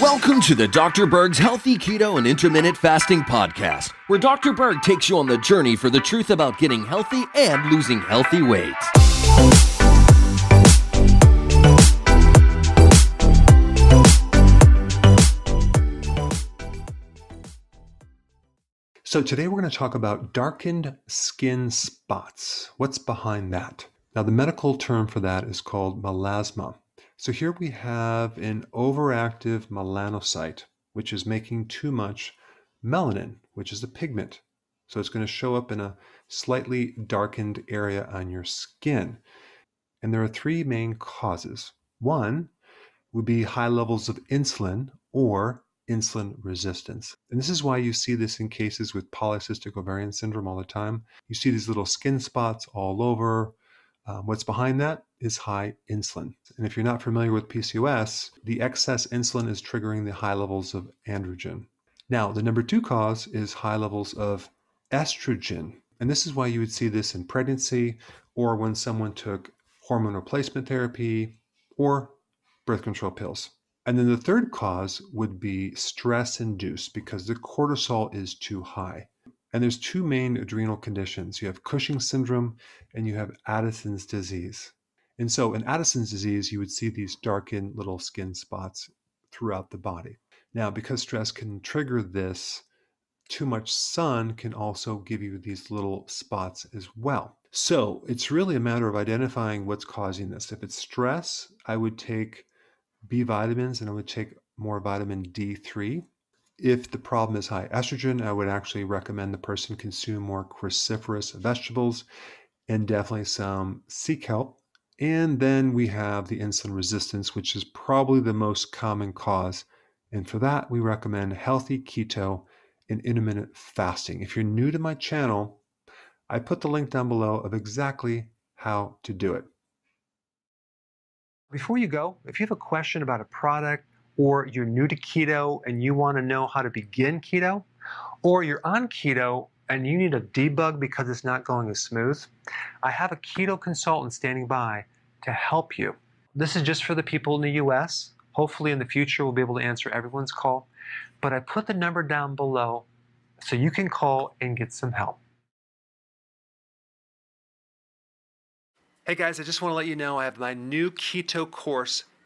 Welcome to the Dr. Berg's Healthy Keto and Intermittent Fasting Podcast, where Dr. Berg takes you on the journey for the truth about getting healthy and losing healthy weight. So, today we're going to talk about darkened skin spots. What's behind that? Now, the medical term for that is called melasma. So here we have an overactive melanocyte, which is making too much melanin, which is a pigment. So it's going to show up in a slightly darkened area on your skin. And there are three main causes. One would be high levels of insulin or insulin resistance. And this is why you see this in cases with polycystic ovarian syndrome all the time. You see these little skin spots all over, um, what's behind that is high insulin. And if you're not familiar with PCOS, the excess insulin is triggering the high levels of androgen. Now, the number two cause is high levels of estrogen. And this is why you would see this in pregnancy or when someone took hormone replacement therapy or birth control pills. And then the third cause would be stress induced because the cortisol is too high. And there's two main adrenal conditions. You have Cushing syndrome and you have Addison's disease. And so in Addison's disease, you would see these darkened little skin spots throughout the body. Now, because stress can trigger this, too much sun can also give you these little spots as well. So it's really a matter of identifying what's causing this. If it's stress, I would take B vitamins and I would take more vitamin D3 if the problem is high estrogen, I would actually recommend the person consume more cruciferous vegetables and definitely some sea kelp. And then we have the insulin resistance, which is probably the most common cause. And for that, we recommend healthy keto and intermittent fasting. If you're new to my channel, I put the link down below of exactly how to do it. Before you go, if you have a question about a product, or you're new to keto and you want to know how to begin keto, or you're on keto and you need a debug because it's not going as smooth, I have a keto consultant standing by to help you. This is just for the people in the US. Hopefully, in the future, we'll be able to answer everyone's call. But I put the number down below so you can call and get some help. Hey guys, I just want to let you know I have my new keto course